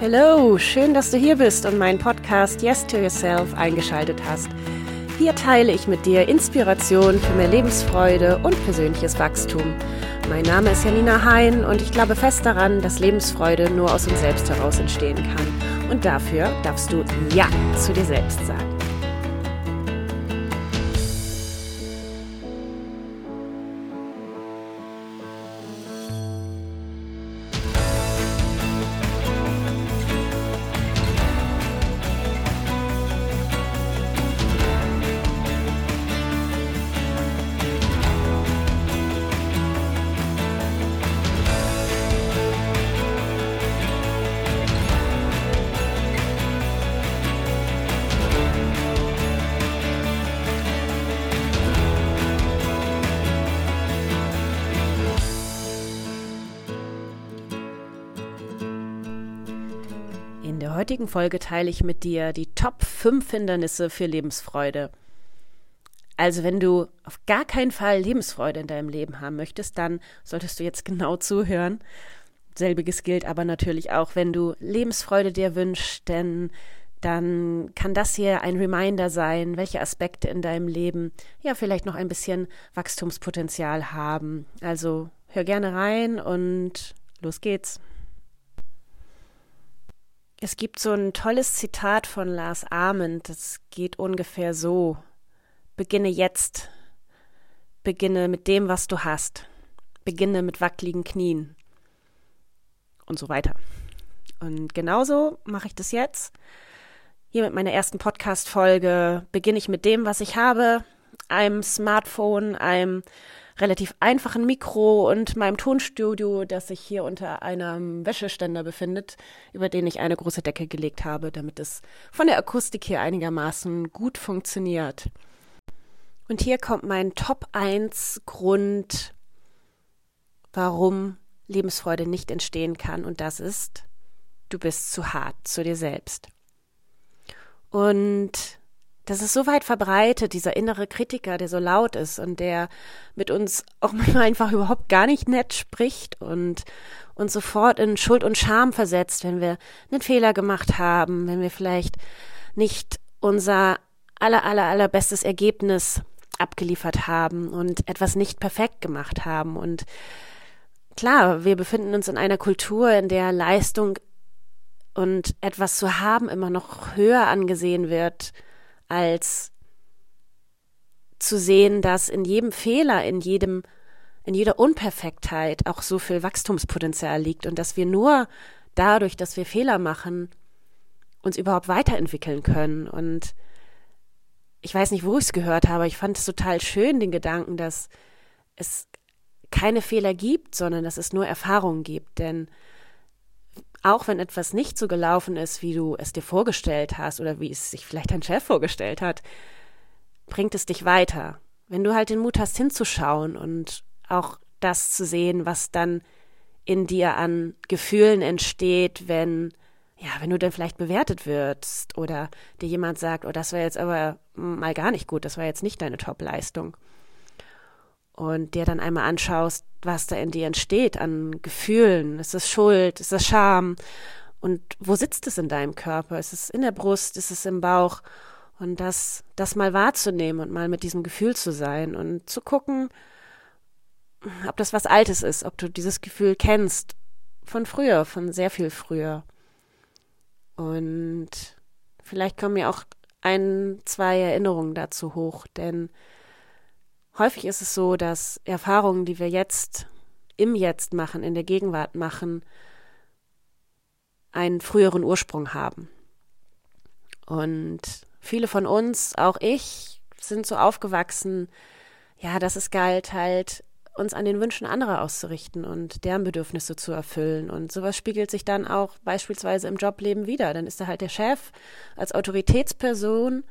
Hallo, schön, dass du hier bist und meinen Podcast Yes to Yourself eingeschaltet hast. Hier teile ich mit dir Inspiration für mehr Lebensfreude und persönliches Wachstum. Mein Name ist Janina Hein und ich glaube fest daran, dass Lebensfreude nur aus uns selbst heraus entstehen kann. Und dafür darfst du Ja zu dir selbst sagen. Heutigen Folge teile ich mit dir die Top 5 Hindernisse für Lebensfreude. Also wenn du auf gar keinen Fall Lebensfreude in deinem Leben haben möchtest, dann solltest du jetzt genau zuhören. Selbiges gilt aber natürlich auch, wenn du Lebensfreude dir wünschst, denn dann kann das hier ein Reminder sein, welche Aspekte in deinem Leben ja vielleicht noch ein bisschen Wachstumspotenzial haben. Also hör gerne rein und los geht's. Es gibt so ein tolles Zitat von Lars Ahmed, das geht ungefähr so. Beginne jetzt. Beginne mit dem, was du hast. Beginne mit wackeligen Knien. Und so weiter. Und genauso mache ich das jetzt. Hier mit meiner ersten Podcast-Folge beginne ich mit dem, was ich habe. Einem Smartphone, einem relativ einfachen Mikro und meinem Tonstudio, das sich hier unter einem Wäscheständer befindet, über den ich eine große Decke gelegt habe, damit es von der Akustik hier einigermaßen gut funktioniert. Und hier kommt mein Top 1 Grund, warum Lebensfreude nicht entstehen kann, und das ist, du bist zu hart zu dir selbst. Und das ist so weit verbreitet, dieser innere Kritiker, der so laut ist und der mit uns auch manchmal einfach überhaupt gar nicht nett spricht und uns sofort in Schuld und Scham versetzt, wenn wir einen Fehler gemacht haben, wenn wir vielleicht nicht unser aller, aller, allerbestes Ergebnis abgeliefert haben und etwas nicht perfekt gemacht haben. Und klar, wir befinden uns in einer Kultur, in der Leistung und etwas zu haben immer noch höher angesehen wird als zu sehen, dass in jedem Fehler, in jedem, in jeder Unperfektheit auch so viel Wachstumspotenzial liegt und dass wir nur dadurch, dass wir Fehler machen, uns überhaupt weiterentwickeln können. Und ich weiß nicht, wo ich es gehört habe, ich fand es total schön, den Gedanken, dass es keine Fehler gibt, sondern dass es nur Erfahrungen gibt. Denn auch wenn etwas nicht so gelaufen ist, wie du es dir vorgestellt hast oder wie es sich vielleicht dein Chef vorgestellt hat, bringt es dich weiter. Wenn du halt den Mut hast, hinzuschauen und auch das zu sehen, was dann in dir an Gefühlen entsteht, wenn, ja, wenn du dann vielleicht bewertet wirst oder dir jemand sagt, oh, das war jetzt aber mal gar nicht gut, das war jetzt nicht deine Top-Leistung und dir dann einmal anschaust, was da in dir entsteht an Gefühlen. Ist das Schuld? Ist das Scham? Und wo sitzt es in deinem Körper? Ist es in der Brust? Ist es im Bauch? Und das, das mal wahrzunehmen und mal mit diesem Gefühl zu sein und zu gucken, ob das was Altes ist, ob du dieses Gefühl kennst von früher, von sehr viel früher. Und vielleicht kommen mir auch ein, zwei Erinnerungen dazu hoch, denn häufig ist es so, dass Erfahrungen, die wir jetzt im Jetzt machen, in der Gegenwart machen, einen früheren Ursprung haben. Und viele von uns, auch ich, sind so aufgewachsen, ja, dass es galt, halt uns an den Wünschen anderer auszurichten und deren Bedürfnisse zu erfüllen. Und sowas spiegelt sich dann auch beispielsweise im Jobleben wieder. Dann ist er halt der Chef als Autoritätsperson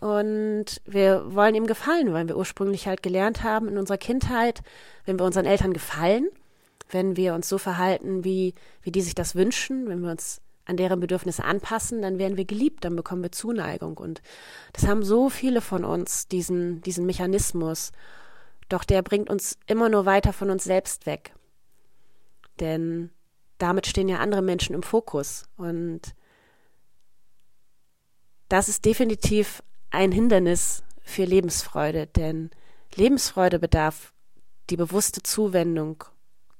und wir wollen ihm gefallen, weil wir ursprünglich halt gelernt haben in unserer Kindheit, wenn wir unseren Eltern gefallen, wenn wir uns so verhalten, wie, wie die sich das wünschen, wenn wir uns an deren Bedürfnisse anpassen, dann werden wir geliebt, dann bekommen wir Zuneigung. Und das haben so viele von uns, diesen, diesen Mechanismus. Doch der bringt uns immer nur weiter von uns selbst weg. Denn damit stehen ja andere Menschen im Fokus. Und das ist definitiv ein Hindernis für Lebensfreude, denn Lebensfreude bedarf die bewusste Zuwendung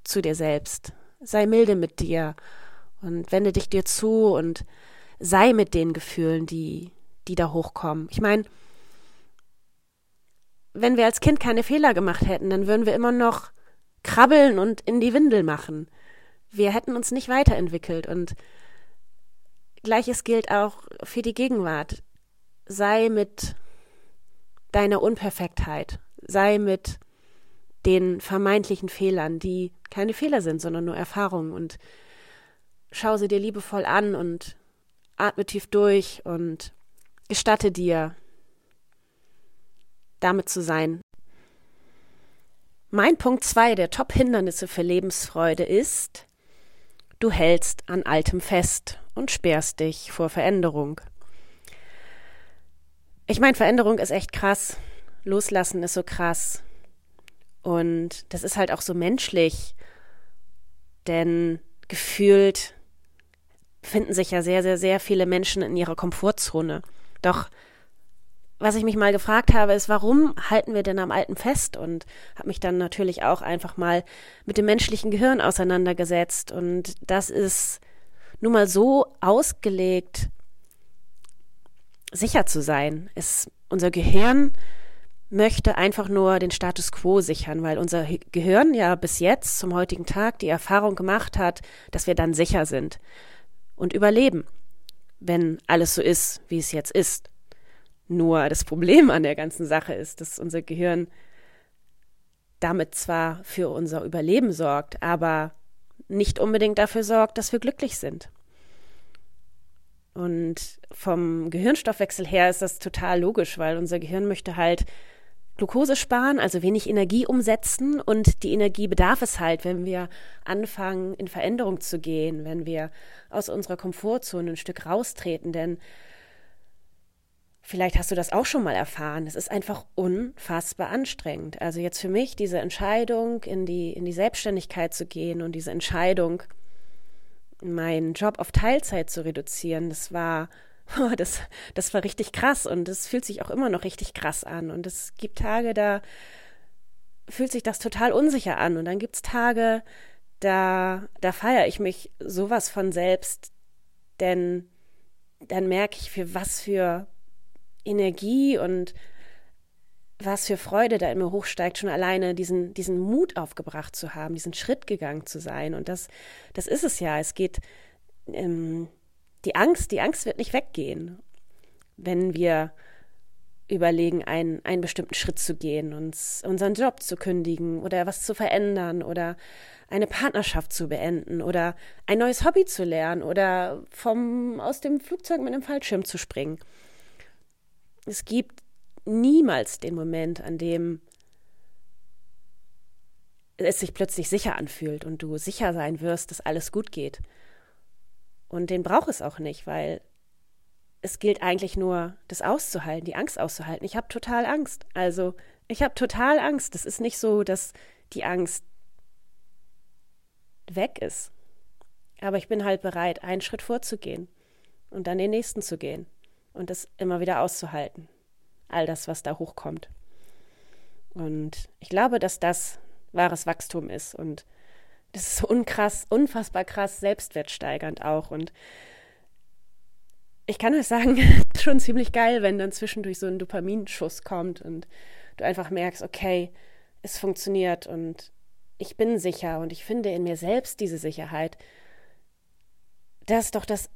zu dir selbst. Sei milde mit dir und wende dich dir zu und sei mit den Gefühlen, die, die da hochkommen. Ich meine, wenn wir als Kind keine Fehler gemacht hätten, dann würden wir immer noch krabbeln und in die Windel machen. Wir hätten uns nicht weiterentwickelt und gleiches gilt auch für die Gegenwart. Sei mit deiner Unperfektheit, sei mit den vermeintlichen Fehlern, die keine Fehler sind, sondern nur Erfahrungen und schau sie dir liebevoll an und atme tief durch und gestatte dir, damit zu sein. Mein Punkt zwei der Top-Hindernisse für Lebensfreude ist, du hältst an Altem fest und sperrst dich vor Veränderung. Ich meine, Veränderung ist echt krass. Loslassen ist so krass. Und das ist halt auch so menschlich, denn gefühlt finden sich ja sehr, sehr, sehr viele Menschen in ihrer Komfortzone. Doch was ich mich mal gefragt habe, ist, warum halten wir denn am Alten fest? Und habe mich dann natürlich auch einfach mal mit dem menschlichen Gehirn auseinandergesetzt. Und das ist nun mal so ausgelegt, sicher zu sein. Es, unser Gehirn möchte einfach nur den Status quo sichern, weil unser Gehirn ja bis jetzt zum heutigen Tag die Erfahrung gemacht hat, dass wir dann sicher sind und überleben, wenn alles so ist, wie es jetzt ist. Nur das Problem an der ganzen Sache ist, dass unser Gehirn damit zwar für unser Überleben sorgt, aber nicht unbedingt dafür sorgt, dass wir glücklich sind. Und vom Gehirnstoffwechsel her ist das total logisch, weil unser Gehirn möchte halt Glucose sparen, also wenig Energie umsetzen. Und die Energie bedarf es halt, wenn wir anfangen, in Veränderung zu gehen, wenn wir aus unserer Komfortzone ein Stück raustreten, denn vielleicht hast du das auch schon mal erfahren, es ist einfach unfassbar anstrengend. Also jetzt für mich diese Entscheidung, in die, in die Selbstständigkeit zu gehen und diese Entscheidung, meinen Job auf Teilzeit zu reduzieren, das war oh, das, das war richtig krass und es fühlt sich auch immer noch richtig krass an. Und es gibt Tage, da fühlt sich das total unsicher an. Und dann gibt es Tage, da, da feiere ich mich sowas von selbst, denn dann merke ich, für was für Energie und was für Freude da in mir hochsteigt, schon alleine diesen, diesen Mut aufgebracht zu haben, diesen Schritt gegangen zu sein. Und das, das ist es ja. Es geht ähm, die Angst, die Angst wird nicht weggehen, wenn wir überlegen, einen, einen bestimmten Schritt zu gehen, uns unseren Job zu kündigen oder was zu verändern oder eine Partnerschaft zu beenden oder ein neues Hobby zu lernen oder vom, aus dem Flugzeug mit einem Fallschirm zu springen. Es gibt niemals den Moment, an dem es sich plötzlich sicher anfühlt und du sicher sein wirst, dass alles gut geht. Und den braucht es auch nicht, weil es gilt eigentlich nur, das auszuhalten, die Angst auszuhalten. Ich habe total Angst. Also, ich habe total Angst. Es ist nicht so, dass die Angst weg ist. Aber ich bin halt bereit, einen Schritt vorzugehen und dann den nächsten zu gehen und das immer wieder auszuhalten. All das, was da hochkommt. Und ich glaube, dass das wahres Wachstum ist und das ist so unkrass, unfassbar krass selbstwertsteigernd auch. Und ich kann euch sagen, schon ziemlich geil, wenn dann zwischendurch so ein Dopaminschuss kommt und du einfach merkst, okay, es funktioniert und ich bin sicher und ich finde in mir selbst diese Sicherheit. Das ist doch das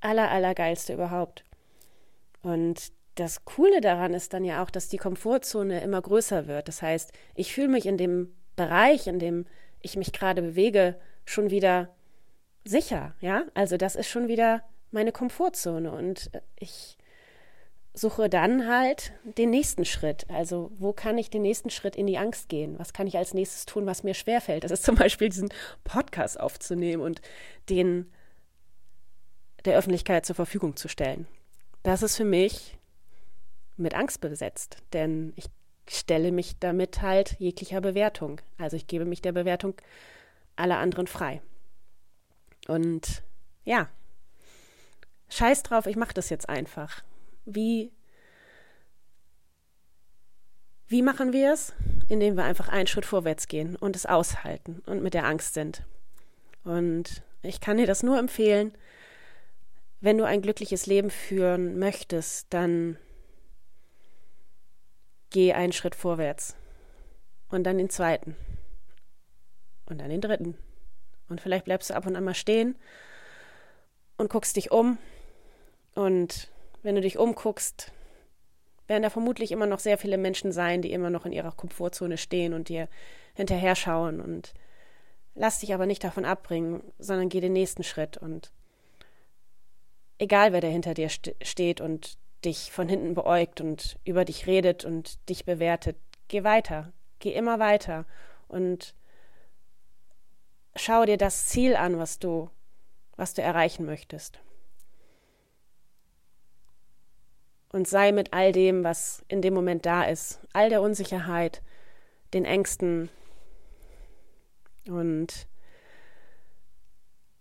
aller, allergeilste überhaupt. Und das Coole daran ist dann ja auch, dass die Komfortzone immer größer wird. Das heißt, ich fühle mich in dem Bereich, in dem ich mich gerade bewege, schon wieder sicher, ja? Also das ist schon wieder meine Komfortzone und ich suche dann halt den nächsten Schritt. Also wo kann ich den nächsten Schritt in die Angst gehen? Was kann ich als nächstes tun, was mir schwerfällt? Das ist zum Beispiel diesen Podcast aufzunehmen und den der Öffentlichkeit zur Verfügung zu stellen. Das ist für mich mit Angst besetzt, denn ich stelle mich damit halt jeglicher Bewertung. Also ich gebe mich der Bewertung aller anderen frei. Und ja, scheiß drauf, ich mache das jetzt einfach. Wie, wie machen wir es? Indem wir einfach einen Schritt vorwärts gehen und es aushalten und mit der Angst sind. Und ich kann dir das nur empfehlen, wenn du ein glückliches Leben führen möchtest, dann geh einen Schritt vorwärts und dann den zweiten und dann den dritten. Und vielleicht bleibst du ab und an mal stehen und guckst dich um. Und wenn du dich umguckst, werden da vermutlich immer noch sehr viele Menschen sein, die immer noch in ihrer Komfortzone stehen und dir hinterher schauen. Und lass dich aber nicht davon abbringen, sondern geh den nächsten Schritt. Und egal, wer da hinter dir st steht und dich von hinten beäugt und über dich redet und dich bewertet, geh weiter. Geh immer weiter. Und schau dir das Ziel an, was du, was du erreichen möchtest. Und sei mit all dem, was in dem Moment da ist, all der Unsicherheit, den Ängsten. Und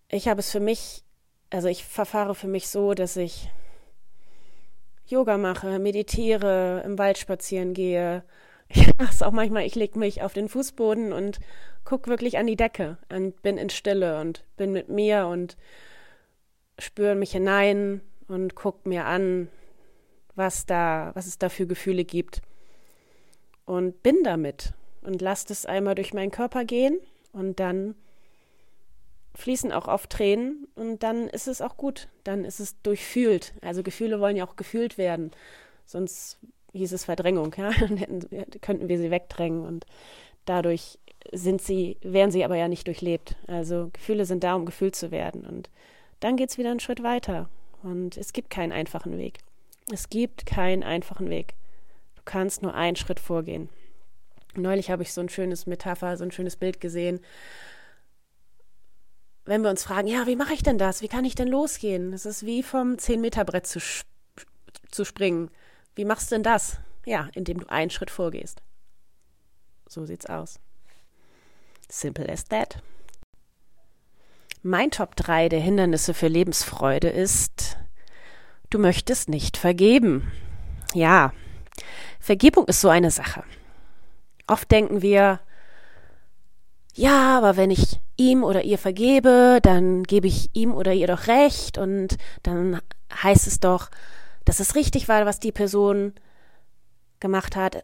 ich habe es für mich, also ich verfahre für mich so, dass ich Yoga mache, meditiere, im Wald spazieren gehe. Ich mache es auch manchmal, ich lege mich auf den Fußboden und guck wirklich an die Decke und bin in Stille und bin mit mir und spüre mich hinein und guck mir an, was da, was es da für Gefühle gibt. Und bin damit und lass es einmal durch meinen Körper gehen und dann fließen auch oft Tränen und dann ist es auch gut. Dann ist es durchfühlt. Also Gefühle wollen ja auch gefühlt werden. Sonst hieß es Verdrängung, ja. Dann hätten, könnten wir sie wegdrängen und dadurch sind sie, werden sie aber ja nicht durchlebt. Also Gefühle sind da, um gefühlt zu werden. Und dann geht es wieder einen Schritt weiter. Und es gibt keinen einfachen Weg. Es gibt keinen einfachen Weg. Du kannst nur einen Schritt vorgehen. Neulich habe ich so ein schönes Metapher, so ein schönes Bild gesehen. Wenn wir uns fragen, ja, wie mache ich denn das? Wie kann ich denn losgehen? Es ist wie vom 10-Meter-Brett zu, zu springen. Wie machst du denn das? Ja, indem du einen Schritt vorgehst. So sieht's aus. Simple as that. Mein Top 3 der Hindernisse für Lebensfreude ist, du möchtest nicht vergeben. Ja, Vergebung ist so eine Sache. Oft denken wir, ja, aber wenn ich ihm oder ihr vergebe, dann gebe ich ihm oder ihr doch recht und dann heißt es doch, dass es richtig war, was die Person gemacht hat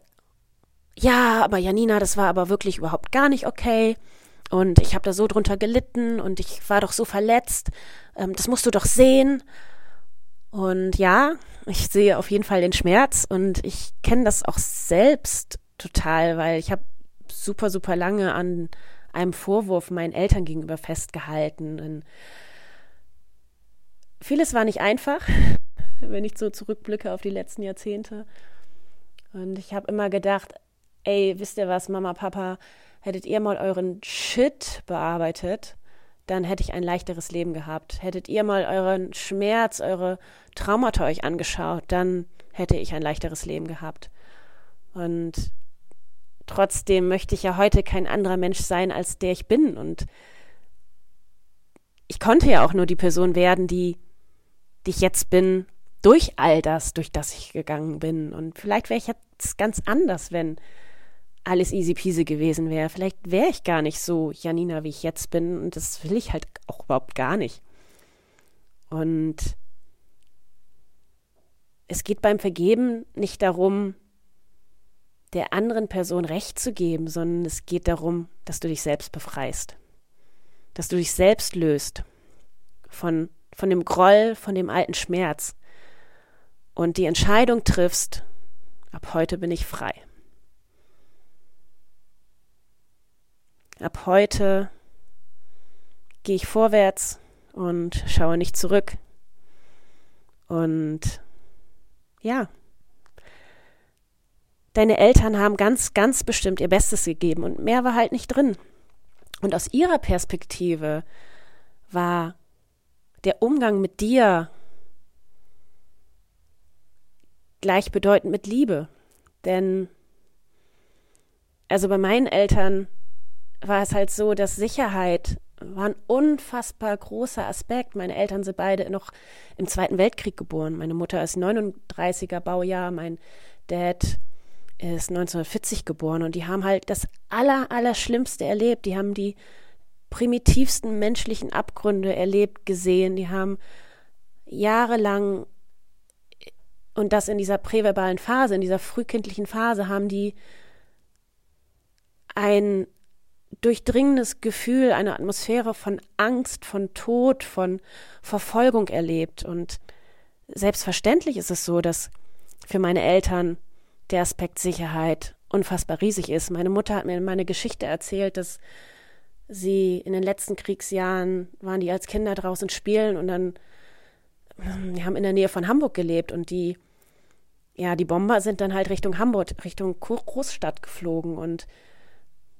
ja, aber Janina, das war aber wirklich überhaupt gar nicht okay. Und ich habe da so drunter gelitten und ich war doch so verletzt. Ähm, das musst du doch sehen. Und ja, ich sehe auf jeden Fall den Schmerz und ich kenne das auch selbst total, weil ich habe super, super lange an einem Vorwurf meinen Eltern gegenüber festgehalten. Und vieles war nicht einfach, wenn ich so zurückblicke auf die letzten Jahrzehnte. Und ich habe immer gedacht, ey, wisst ihr was, Mama, Papa, hättet ihr mal euren Shit bearbeitet, dann hätte ich ein leichteres Leben gehabt. Hättet ihr mal euren Schmerz, eure Traumata euch angeschaut, dann hätte ich ein leichteres Leben gehabt. Und trotzdem möchte ich ja heute kein anderer Mensch sein, als der ich bin. Und ich konnte ja auch nur die Person werden, die, die ich jetzt bin, durch all das, durch das ich gegangen bin. Und vielleicht wäre ich jetzt ganz anders, wenn alles easy peasy gewesen wäre. Vielleicht wäre ich gar nicht so Janina, wie ich jetzt bin. Und das will ich halt auch überhaupt gar nicht. Und es geht beim Vergeben nicht darum, der anderen Person Recht zu geben, sondern es geht darum, dass du dich selbst befreist. Dass du dich selbst löst von, von dem Groll, von dem alten Schmerz. Und die Entscheidung triffst, ab heute bin ich frei. ab heute gehe ich vorwärts und schaue nicht zurück. Und ja, deine Eltern haben ganz, ganz bestimmt ihr Bestes gegeben und mehr war halt nicht drin. Und aus ihrer Perspektive war der Umgang mit dir gleichbedeutend mit Liebe. Denn, also bei meinen Eltern war es halt so, dass Sicherheit war ein unfassbar großer Aspekt. Meine Eltern sind beide noch im Zweiten Weltkrieg geboren. Meine Mutter ist 39er Baujahr, mein Dad ist 1940 geboren und die haben halt das aller, aller erlebt. Die haben die primitivsten menschlichen Abgründe erlebt, gesehen. Die haben jahrelang und das in dieser präverbalen Phase, in dieser frühkindlichen Phase, haben die ein durchdringendes Gefühl, eine Atmosphäre von Angst, von Tod, von Verfolgung erlebt. Und selbstverständlich ist es so, dass für meine Eltern der Aspekt Sicherheit unfassbar riesig ist. Meine Mutter hat mir meine Geschichte erzählt, dass sie in den letzten Kriegsjahren waren die als Kinder draußen spielen und dann die haben in der Nähe von Hamburg gelebt und die ja, die Bomber sind dann halt Richtung Hamburg, Richtung Großstadt geflogen und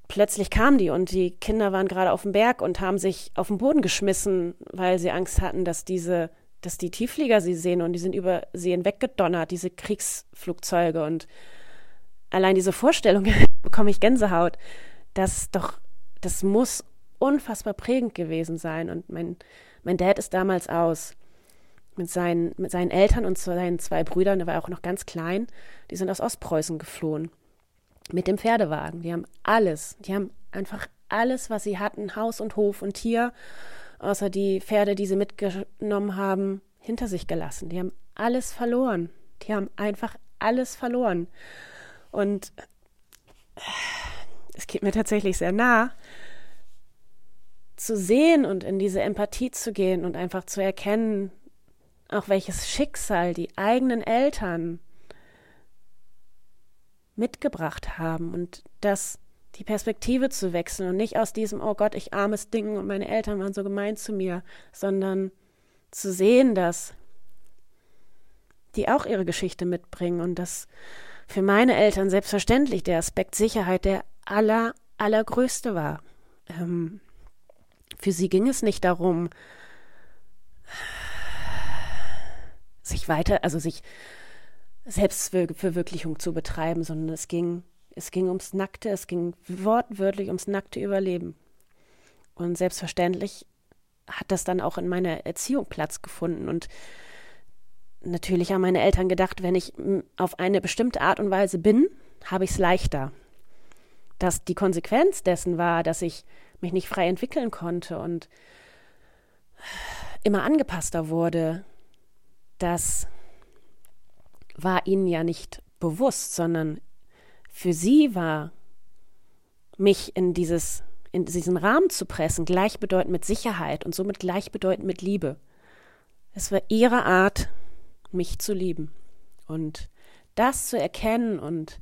plötzlich kamen die und die Kinder waren gerade auf dem Berg und haben sich auf den Boden geschmissen, weil sie Angst hatten, dass diese, dass die Tiefflieger sie sehen und die sind über sie hinweggedonnert, diese Kriegsflugzeuge und allein diese Vorstellung bekomme ich Gänsehaut. Das doch, das muss unfassbar prägend gewesen sein und mein, mein Dad ist damals aus mit seinen, mit seinen Eltern und seinen zwei Brüdern, der war auch noch ganz klein, die sind aus Ostpreußen geflohen mit dem Pferdewagen. Die haben alles, die haben einfach alles, was sie hatten, Haus und Hof und Tier, außer die Pferde, die sie mitgenommen haben, hinter sich gelassen. Die haben alles verloren. Die haben einfach alles verloren. Und es geht mir tatsächlich sehr nah, zu sehen und in diese Empathie zu gehen und einfach zu erkennen, auch welches Schicksal die eigenen Eltern mitgebracht haben und das die Perspektive zu wechseln und nicht aus diesem, oh Gott, ich armes Ding und meine Eltern waren so gemein zu mir, sondern zu sehen, dass die auch ihre Geschichte mitbringen und dass für meine Eltern selbstverständlich der Aspekt Sicherheit der aller, allergrößte war. Ähm, für sie ging es nicht darum, sich weiter, also sich Selbstverwirklichung zu betreiben, sondern es ging, es ging ums Nackte, es ging wortwörtlich ums nackte Überleben. Und selbstverständlich hat das dann auch in meiner Erziehung Platz gefunden. Und natürlich haben meine Eltern gedacht, wenn ich auf eine bestimmte Art und Weise bin, habe ich es leichter. Dass die Konsequenz dessen war, dass ich mich nicht frei entwickeln konnte und immer angepasster wurde, das war ihnen ja nicht bewusst, sondern für sie war mich in dieses in diesen Rahmen zu pressen gleichbedeutend mit Sicherheit und somit gleichbedeutend mit Liebe. Es war ihre Art, mich zu lieben und das zu erkennen und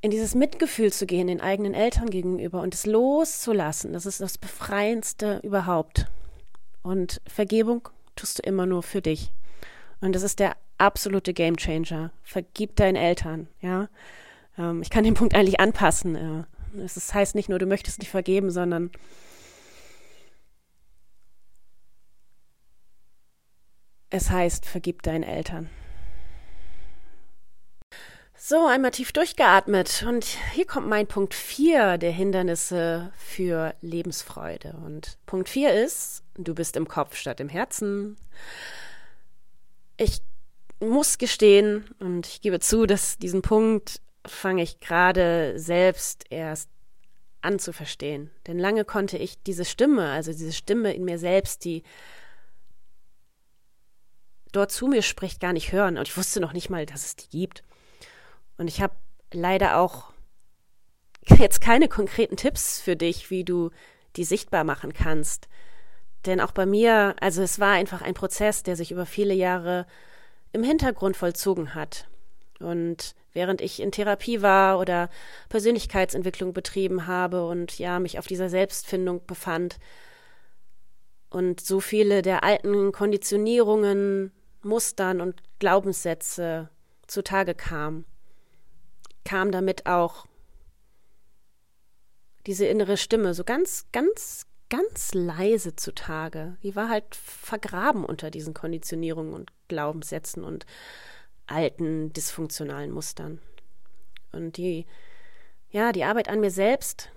in dieses Mitgefühl zu gehen den eigenen Eltern gegenüber und es loszulassen, das ist das Befreiendste überhaupt. Und Vergebung tust du immer nur für dich. Und das ist der absolute Gamechanger. Vergib deinen Eltern, ja. Ähm, ich kann den Punkt eigentlich anpassen. Äh, das heißt nicht nur, du möchtest nicht vergeben, sondern es heißt, vergib deinen Eltern. So, einmal tief durchgeatmet. Und hier kommt mein Punkt 4 der Hindernisse für Lebensfreude. Und Punkt 4 ist, du bist im Kopf statt im Herzen. Ich muss gestehen, und ich gebe zu, dass diesen Punkt fange ich gerade selbst erst an zu verstehen. Denn lange konnte ich diese Stimme, also diese Stimme in mir selbst, die dort zu mir spricht, gar nicht hören. Und ich wusste noch nicht mal, dass es die gibt. Und ich habe leider auch jetzt keine konkreten Tipps für dich, wie du die sichtbar machen kannst. Denn auch bei mir, also es war einfach ein Prozess, der sich über viele Jahre im Hintergrund vollzogen hat. Und während ich in Therapie war oder Persönlichkeitsentwicklung betrieben habe und ja, mich auf dieser Selbstfindung befand und so viele der alten Konditionierungen, Mustern und Glaubenssätze zutage kamen, kam damit auch diese innere Stimme so ganz, ganz, ganz leise zutage. Die war halt vergraben unter diesen Konditionierungen und Glaubenssätzen und alten dysfunktionalen Mustern. Und die, ja, die Arbeit an mir selbst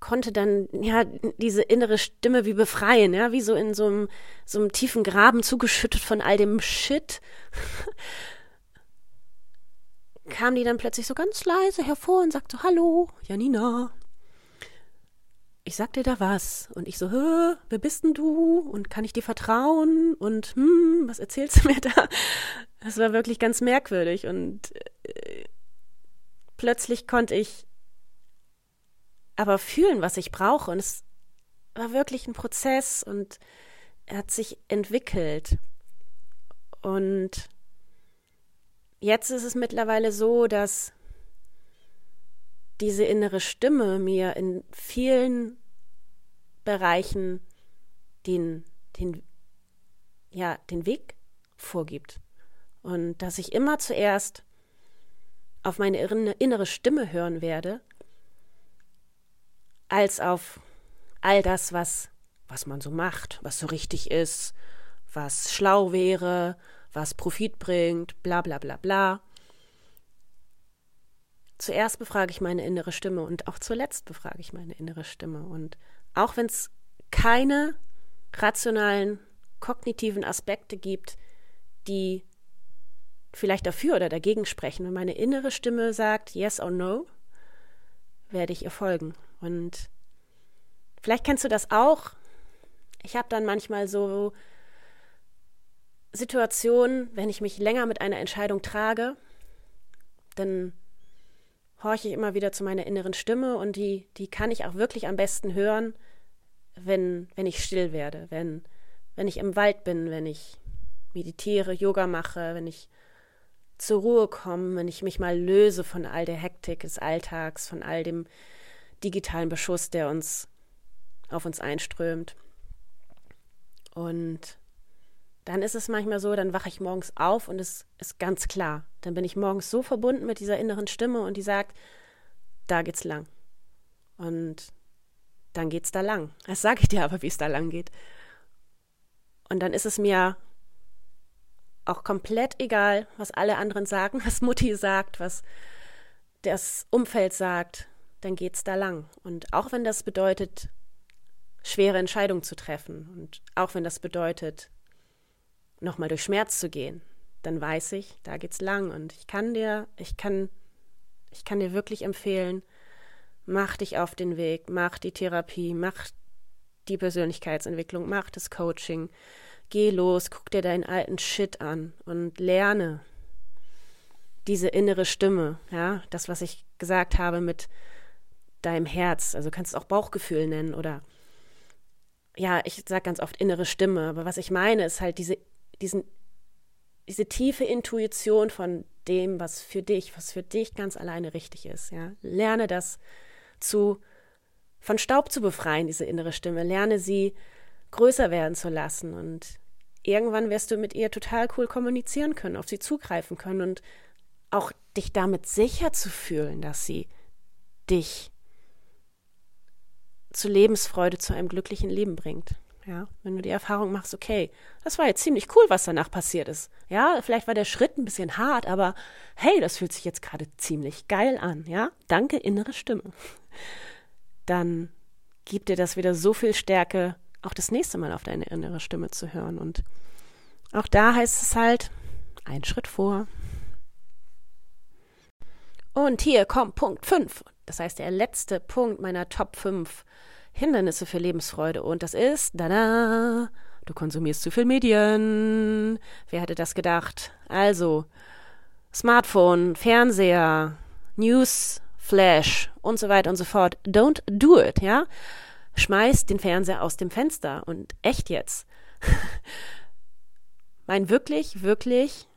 konnte dann ja diese innere Stimme wie befreien, ja, wie so in so einem, so einem tiefen Graben zugeschüttet von all dem Shit. kam die dann plötzlich so ganz leise hervor und sagte, hallo, Janina. Ich sag dir da was. Und ich so, Hö, wer bist denn du? Und kann ich dir vertrauen? Und hm, was erzählst du mir da? Das war wirklich ganz merkwürdig. Und äh, plötzlich konnte ich aber fühlen, was ich brauche. Und es war wirklich ein Prozess und er hat sich entwickelt. Und jetzt ist es mittlerweile so, dass diese innere Stimme mir in vielen Bereichen den, den, ja, den Weg vorgibt. Und dass ich immer zuerst auf meine innere Stimme hören werde als auf all das, was, was man so macht, was so richtig ist, was schlau wäre, was Profit bringt, bla bla bla bla. Zuerst befrage ich meine innere Stimme und auch zuletzt befrage ich meine innere Stimme. Und auch wenn es keine rationalen, kognitiven Aspekte gibt, die vielleicht dafür oder dagegen sprechen, wenn meine innere Stimme sagt yes or no, werde ich ihr folgen. Und vielleicht kennst du das auch. Ich habe dann manchmal so Situationen, wenn ich mich länger mit einer Entscheidung trage, dann horche ich immer wieder zu meiner inneren Stimme und die, die kann ich auch wirklich am besten hören, wenn, wenn ich still werde, wenn, wenn ich im Wald bin, wenn ich meditiere, Yoga mache, wenn ich zur Ruhe komme, wenn ich mich mal löse von all der Hektik des Alltags, von all dem digitalen Beschuss, der uns auf uns einströmt. Und dann ist es manchmal so, dann wache ich morgens auf und es ist ganz klar. Dann bin ich morgens so verbunden mit dieser inneren Stimme und die sagt, da geht's lang. Und dann geht's da lang. Das sage ich dir aber, wie es da lang geht. Und dann ist es mir auch komplett egal, was alle anderen sagen, was Mutti sagt, was das Umfeld sagt, dann geht's da lang. Und auch wenn das bedeutet, schwere Entscheidungen zu treffen und auch wenn das bedeutet, nochmal durch Schmerz zu gehen, dann weiß ich, da geht's lang. Und ich kann dir, ich kann, ich kann dir wirklich empfehlen, mach dich auf den Weg, mach die Therapie, mach die Persönlichkeitsentwicklung, mach das Coaching, geh los, guck dir deinen alten Shit an und lerne diese innere Stimme, ja, das, was ich gesagt habe mit deinem Herz, also kannst du auch Bauchgefühl nennen oder ja, ich sage ganz oft innere Stimme, aber was ich meine, ist halt diese, diesen, diese tiefe Intuition von dem, was für dich, was für dich ganz alleine richtig ist. Ja, lerne das zu von Staub zu befreien, diese innere Stimme. Lerne sie größer werden zu lassen und irgendwann wirst du mit ihr total cool kommunizieren können, auf sie zugreifen können und auch dich damit sicher zu fühlen, dass sie dich zu Lebensfreude, zu einem glücklichen Leben bringt. Ja, wenn du die Erfahrung machst, okay, das war jetzt ziemlich cool, was danach passiert ist. Ja, vielleicht war der Schritt ein bisschen hart, aber hey, das fühlt sich jetzt gerade ziemlich geil an. Ja, danke, innere Stimme. Dann gibt dir das wieder so viel Stärke, auch das nächste Mal auf deine innere Stimme zu hören. Und auch da heißt es halt, ein Schritt vor. Und hier kommt Punkt 5. Das heißt, der letzte Punkt meiner Top 5 Hindernisse für Lebensfreude. Und das ist, da du konsumierst zu viel Medien. Wer hätte das gedacht? Also, Smartphone, Fernseher, News, Flash und so weiter und so fort. Don't do it, ja? Schmeiß den Fernseher aus dem Fenster und echt jetzt. mein wirklich, wirklich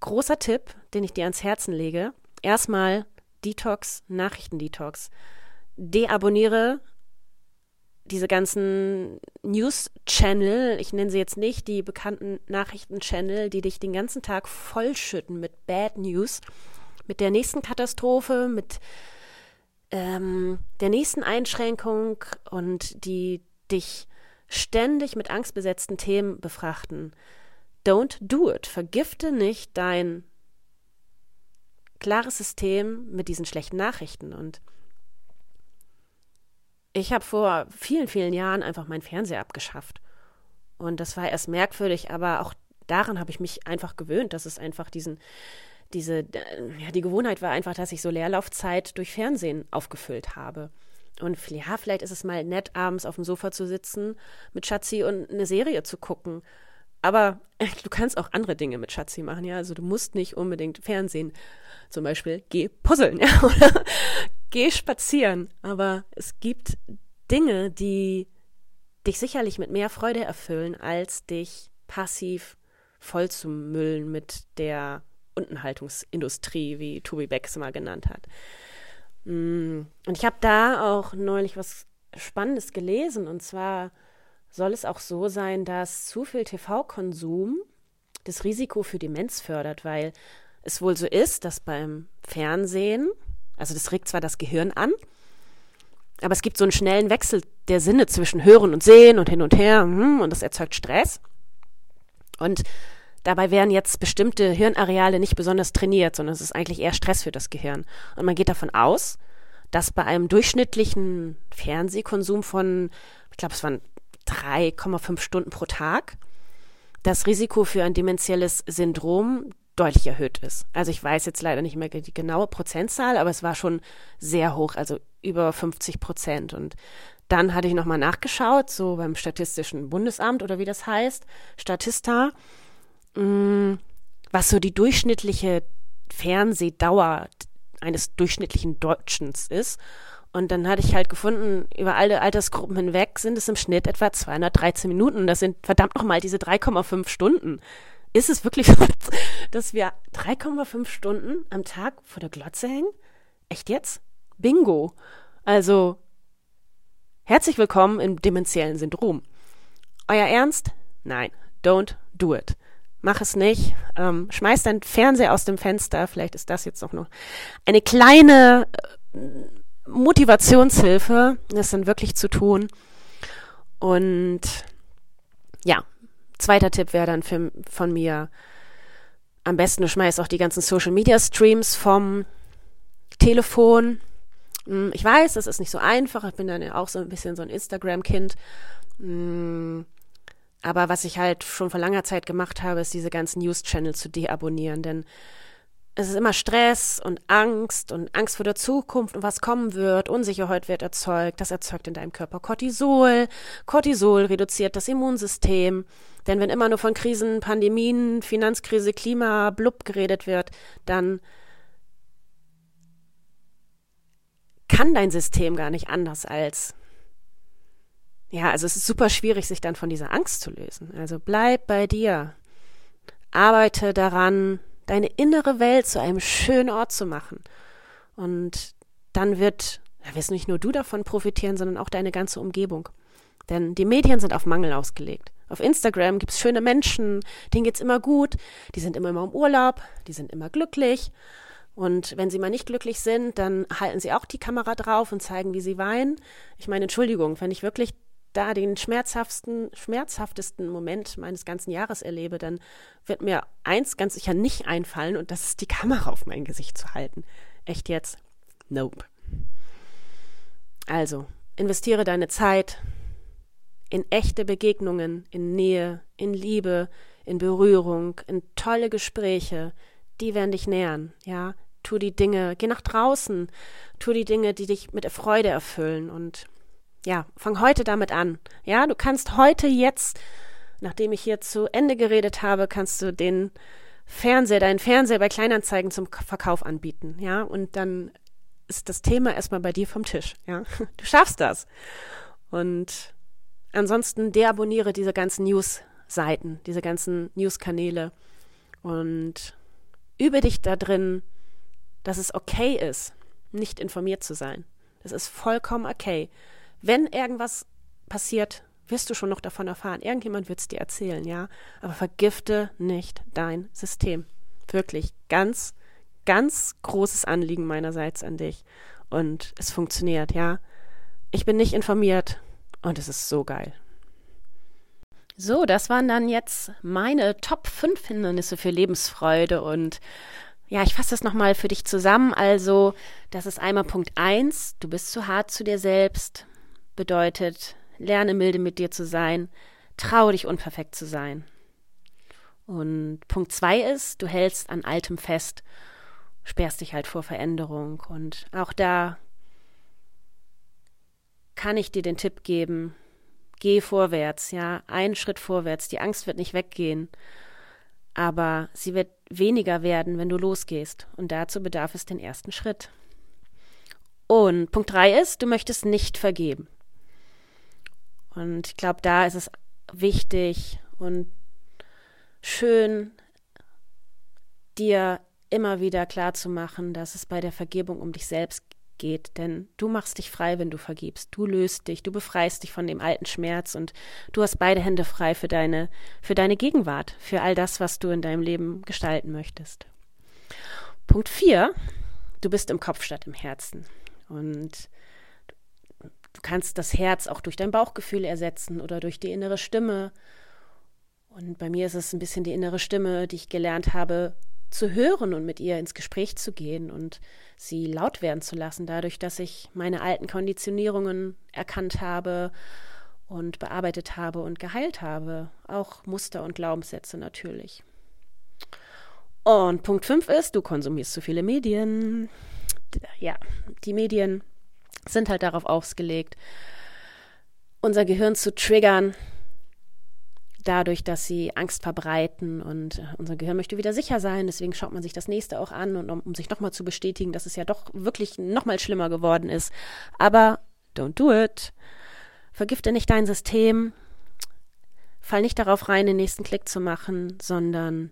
großer Tipp, den ich dir ans Herzen lege. Erstmal Detox, Nachrichtendetox. Deabonniere diese ganzen News-Channel, ich nenne sie jetzt nicht, die bekannten Nachrichten-Channel, die dich den ganzen Tag vollschütten mit Bad News, mit der nächsten Katastrophe, mit ähm, der nächsten Einschränkung und die dich ständig mit angstbesetzten Themen befrachten. Don't do it. Vergifte nicht dein klares System mit diesen schlechten Nachrichten und ich habe vor vielen, vielen Jahren einfach meinen Fernseher abgeschafft. Und das war erst merkwürdig, aber auch daran habe ich mich einfach gewöhnt, dass es einfach diesen, diese, äh, ja, die Gewohnheit war einfach, dass ich so Leerlaufzeit durch Fernsehen aufgefüllt habe. Und ja, vielleicht ist es mal nett, abends auf dem Sofa zu sitzen mit Schatzi und eine Serie zu gucken. Aber du kannst auch andere Dinge mit Schatzi machen, ja. Also du musst nicht unbedingt Fernsehen. Zum Beispiel geh puzzeln, ja, oder geh spazieren. Aber es gibt Dinge, die dich sicherlich mit mehr Freude erfüllen, als dich passiv voll zu müllen mit der Untenhaltungsindustrie, wie Tobi Beck es mal genannt hat. Mm, und ich habe da auch neulich was Spannendes gelesen. Und zwar soll es auch so sein, dass zu viel TV-Konsum das Risiko für Demenz fördert, weil es wohl so ist, dass beim Fernsehen, also das regt zwar das Gehirn an, aber es gibt so einen schnellen Wechsel der Sinne zwischen Hören und Sehen und hin und her hm, und das erzeugt Stress. Und dabei werden jetzt bestimmte Hirnareale nicht besonders trainiert, sondern es ist eigentlich eher Stress für das Gehirn. Und man geht davon aus, dass bei einem durchschnittlichen Fernsehkonsum von, ich glaube, es waren 3,5 Stunden pro Tag, das Risiko für ein dementielles Syndrom deutlich erhöht ist. Also ich weiß jetzt leider nicht mehr die genaue Prozentzahl, aber es war schon sehr hoch, also über 50 Prozent. Und dann hatte ich nochmal nachgeschaut, so beim Statistischen Bundesamt oder wie das heißt, Statista, mm, was so die durchschnittliche Fernsehdauer eines durchschnittlichen Deutschens ist. Und dann hatte ich halt gefunden, über alle Altersgruppen hinweg sind es im Schnitt etwa 213 Minuten. Das sind verdammt nochmal diese 3,5 Stunden. Ist es wirklich so, dass wir 3,5 Stunden am Tag vor der Glotze hängen? Echt jetzt? Bingo. Also, herzlich willkommen im dementiellen Syndrom. Euer Ernst? Nein, don't do it. Mach es nicht. Ähm, schmeiß dein Fernseher aus dem Fenster. Vielleicht ist das jetzt auch noch eine kleine äh, Motivationshilfe, das dann wirklich zu tun. Und ja, Zweiter Tipp wäre dann für, von mir, am besten du schmeißt auch die ganzen Social Media Streams vom Telefon. Hm, ich weiß, das ist nicht so einfach. Ich bin dann auch so ein bisschen so ein Instagram-Kind. Hm, aber was ich halt schon vor langer Zeit gemacht habe, ist diese ganzen News-Channel zu deabonnieren. Denn es ist immer Stress und Angst und Angst vor der Zukunft und was kommen wird. Unsicherheit wird erzeugt. Das erzeugt in deinem Körper Cortisol. Cortisol reduziert das Immunsystem. Denn wenn immer nur von Krisen, Pandemien, Finanzkrise, Klima, blub geredet wird, dann kann dein System gar nicht anders als ja, also es ist super schwierig, sich dann von dieser Angst zu lösen. Also bleib bei dir. Arbeite daran, deine innere Welt zu einem schönen Ort zu machen. Und dann wird, da wirst nicht nur du davon profitieren, sondern auch deine ganze Umgebung. Denn die Medien sind auf Mangel ausgelegt. Auf Instagram gibt es schöne Menschen, denen geht's immer gut, die sind immer, immer im Urlaub, die sind immer glücklich. Und wenn sie mal nicht glücklich sind, dann halten sie auch die Kamera drauf und zeigen, wie sie weinen. Ich meine, Entschuldigung, wenn ich wirklich da den schmerzhaftesten, schmerzhaftesten Moment meines ganzen Jahres erlebe, dann wird mir eins ganz sicher nicht einfallen und das ist die Kamera auf mein Gesicht zu halten. Echt jetzt? Nope. Also, investiere deine Zeit in echte Begegnungen, in Nähe, in Liebe, in Berührung, in tolle Gespräche, die werden dich nähern, ja. Tu die Dinge, geh nach draußen, tu die Dinge, die dich mit Freude erfüllen und ja, fang heute damit an. Ja, du kannst heute jetzt, nachdem ich hier zu Ende geredet habe, kannst du den Fernseher, deinen Fernseher bei Kleinanzeigen zum Verkauf anbieten. Ja, und dann ist das Thema erstmal bei dir vom Tisch. Ja, du schaffst das. Und ansonsten deabonniere diese ganzen News-Seiten, diese ganzen News-Kanäle und übe dich da drin, dass es okay ist, nicht informiert zu sein. Das ist vollkommen okay. Wenn irgendwas passiert, wirst du schon noch davon erfahren. Irgendjemand wird es dir erzählen, ja. Aber vergifte nicht dein System. Wirklich ganz, ganz großes Anliegen meinerseits an dich. Und es funktioniert, ja. Ich bin nicht informiert und es ist so geil. So, das waren dann jetzt meine Top 5 Hindernisse für Lebensfreude und ja, ich fasse das nochmal für dich zusammen. Also, das ist einmal Punkt 1, du bist zu hart zu dir selbst. bedeutet, lerne milde mit dir zu sein, traue dich unperfekt zu sein. Und Punkt zwei ist, du hältst an Altem fest, sperrst dich halt vor Veränderung. Und auch da kann ich dir den Tipp geben, geh vorwärts, ja, einen Schritt vorwärts. Die Angst wird nicht weggehen, aber sie wird weniger werden, wenn du losgehst. Und dazu bedarf es den ersten Schritt. Und Punkt drei ist, du möchtest nicht vergeben. Und ich glaube, da ist es wichtig und schön, dir immer wieder klar zu machen, dass es bei der Vergebung um dich selbst geht. Denn du machst dich frei, wenn du vergibst. Du löst dich, du befreist dich von dem alten Schmerz und du hast beide Hände frei für deine, für deine Gegenwart, für all das, was du in deinem Leben gestalten möchtest. Punkt 4. Du bist im Kopf statt im Herzen. Und du kannst das Herz auch durch dein Bauchgefühl ersetzen oder durch die innere Stimme und bei mir ist es ein bisschen die innere Stimme, die ich gelernt habe zu hören und mit ihr ins Gespräch zu gehen und sie laut werden zu lassen, dadurch, dass ich meine alten Konditionierungen erkannt habe und bearbeitet habe und geheilt habe. Auch Muster und Glaubenssätze natürlich. Und Punkt 5 ist, du konsumierst zu viele Medien. Ja, die Medien sind halt darauf ausgelegt, unser Gehirn zu triggern, dadurch, dass sie Angst verbreiten und äh, unser Gehirn möchte wieder sicher sein. Deswegen schaut man sich das nächste auch an und um, um sich nochmal zu bestätigen, dass es ja doch wirklich nochmal schlimmer geworden ist. Aber don't do it. Vergifte nicht dein System. Fall nicht darauf rein, den nächsten Klick zu machen, sondern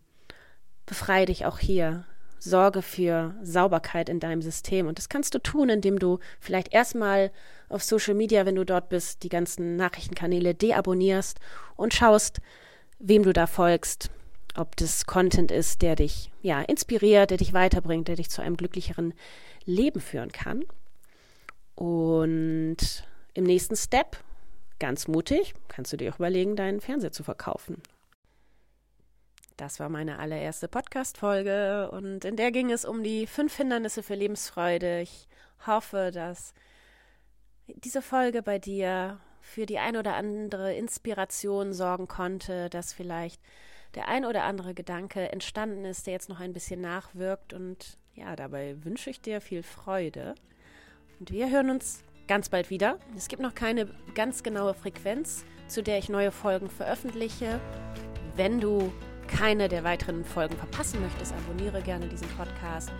befreie dich auch hier sorge für Sauberkeit in deinem System. Und das kannst du tun, indem du vielleicht erstmal auf Social Media, wenn du dort bist, die ganzen Nachrichtenkanäle deabonnierst und schaust, wem du da folgst. Ob das Content ist, der dich ja inspiriert, der dich weiterbringt, der dich zu einem glücklicheren Leben führen kann. Und im nächsten Step, ganz mutig, kannst du dir auch überlegen, deinen Fernseher zu verkaufen das war meine allererste Podcast-Folge und in der ging es um die fünf Hindernisse für Lebensfreude. Ich hoffe, dass diese Folge bei dir für die ein oder andere Inspiration sorgen konnte, dass vielleicht der ein oder andere Gedanke entstanden ist, der jetzt noch ein bisschen nachwirkt. Und ja, dabei wünsche ich dir viel Freude. Und wir hören uns ganz bald wieder. Es gibt noch keine ganz genaue Frequenz, zu der ich neue Folgen veröffentliche. Wenn du keine der weiteren Folgen verpassen möchtest, abonniere gerne diesen Podcast.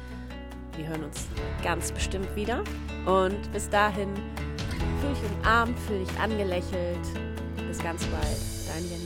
Wir hören uns ganz bestimmt wieder. Und bis dahin, fühl dich umarmt, fühl dich angelächelt. Bis ganz bald. Dein Janina.